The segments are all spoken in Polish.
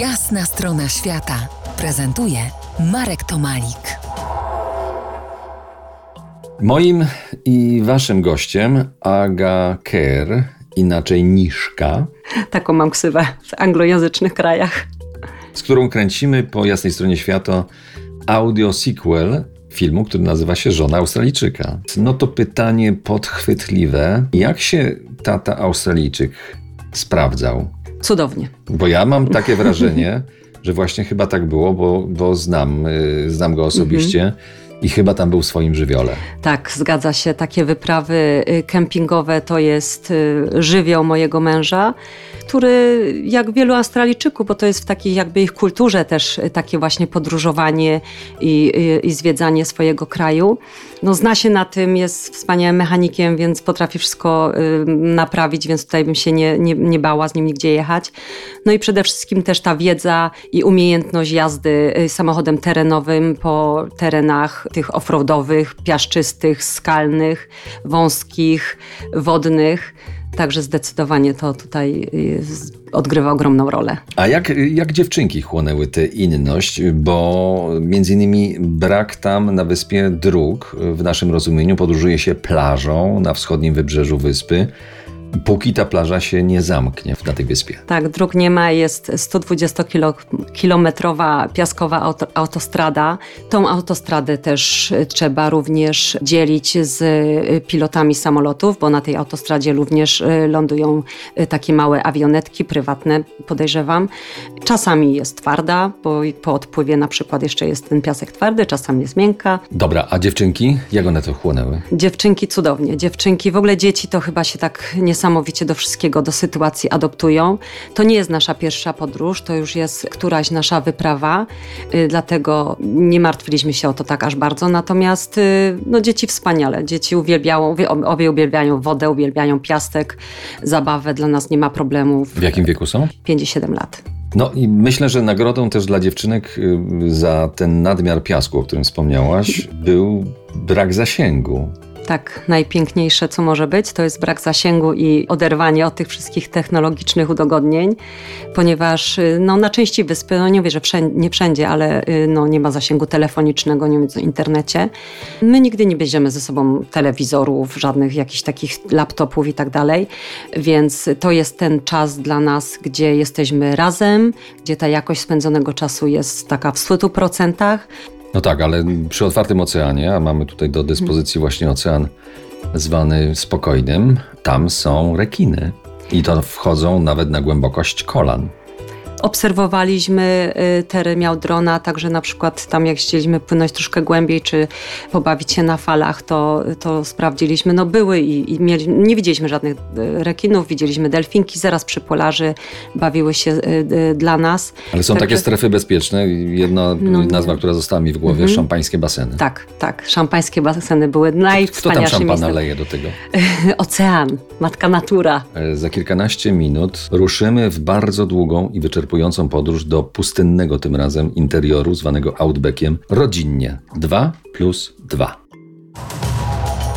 Jasna strona świata prezentuje Marek Tomalik. Moim i waszym gościem Aga Kerr, inaczej Niszka, Taką mam ksywę w anglojęzycznych krajach. z którą kręcimy po jasnej stronie świata audio sequel filmu, który nazywa się Żona Australijczyka. No to pytanie podchwytliwe. Jak się tata Australijczyk sprawdzał? Cudownie. Bo ja mam takie wrażenie, że właśnie chyba tak było, bo, bo znam, y, znam go osobiście i chyba tam był w swoim żywiole. Tak, zgadza się. Takie wyprawy y, kempingowe to jest y, żywioł mojego męża, który jak wielu Australijczyków, bo to jest w takiej jakby ich kulturze też y, takie właśnie podróżowanie i, i, i zwiedzanie swojego kraju. No zna się na tym, jest wspaniałym mechanikiem, więc potrafi wszystko naprawić, więc tutaj bym się nie, nie, nie bała z nim nigdzie jechać. No i przede wszystkim też ta wiedza i umiejętność jazdy y, samochodem terenowym po terenach tych offroadowych, piaszczystych, skalnych, wąskich, wodnych. Także zdecydowanie to tutaj y, odgrywa ogromną rolę. A jak, jak dziewczynki chłonęły tę inność? Bo między innymi brak tam na wyspie dróg, w naszym rozumieniu podróżuje się plażą na wschodnim wybrzeżu wyspy, póki ta plaża się nie zamknie na tej wyspie. Tak, dróg nie ma, jest 120-kilometrowa piaskowa auto, autostrada. Tą autostradę też y, trzeba również dzielić z y, pilotami samolotów, bo na tej autostradzie również y, lądują takie małe awionetki prywatne, podejrzewam. Czasami jest twarda, bo po odpływie na przykład jeszcze jest ten piasek twardy, czasami jest miękka. Dobra, a dziewczynki? Jak one to chłonęły? Dziewczynki cudownie. Dziewczynki, w ogóle dzieci to chyba się tak niesamowicie do wszystkiego, do sytuacji adoptują. To nie jest nasza pierwsza podróż, to już jest któraś nasza wyprawa, y, dlatego nie martwiliśmy się o to tak aż bardzo. Natomiast y, no, dzieci wspaniale. Dzieci uwielbiają, obie- uwielbiają wodę, uwielbiają piasek, zabawę. Dla nas nie ma problemów. W jakim wieku są? 57 lat. No i myślę, że nagrodą też dla dziewczynek y, za ten nadmiar piasku, o którym wspomniałaś, był brak zasięgu. Tak, najpiękniejsze, co może być, to jest brak zasięgu i oderwanie od tych wszystkich technologicznych udogodnień, ponieważ y, no, na części wyspy, no nie mówię, że wszędzie, nie wszędzie, ale y, no, nie ma zasięgu telefonicznego, nie mówiąc o internecie. My nigdy nie bierzemy ze sobą telewizorów, żadnych jakichś takich laptopów i tak dalej, więc to jest ten czas dla nas, gdzie jesteśmy razem, gdzie ta jakość spędzonego czasu jest taka w 100%. No tak, ale przy otwartym oceanie, a mamy tutaj do dyspozycji właśnie ocean zwany spokojnym, tam są rekiny. I to wchodzą nawet na głębokość kolan. Obserwowaliśmy y, tery miał drona, także na przykład tam jak chcieliśmy płynąć troszkę głębiej, czy pobawić się na falach, to, to sprawdziliśmy. No były i, i mieli, nie widzieliśmy żadnych y, rekinów, widzieliśmy delfinki zaraz przy polaży, bawiły się y, dla nas. Ale są takie Także- strefy bezpieczne. Jedna No nie. nazwa, która została mi w głowie, szampańskie baseny. Tak, tak. Szampańskie baseny były Kto tam najwspanialsze szampana leje do tego? Ocean, matka natura. E, Za kilkanaście minut ruszymy w bardzo długą i wyczerpującą podróż do pustynnego tym razem interioru zwanego Outbackiem rodzinnie. 2 plus 2.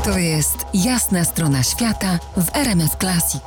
To jest Jasna strona świata w RMF Classic.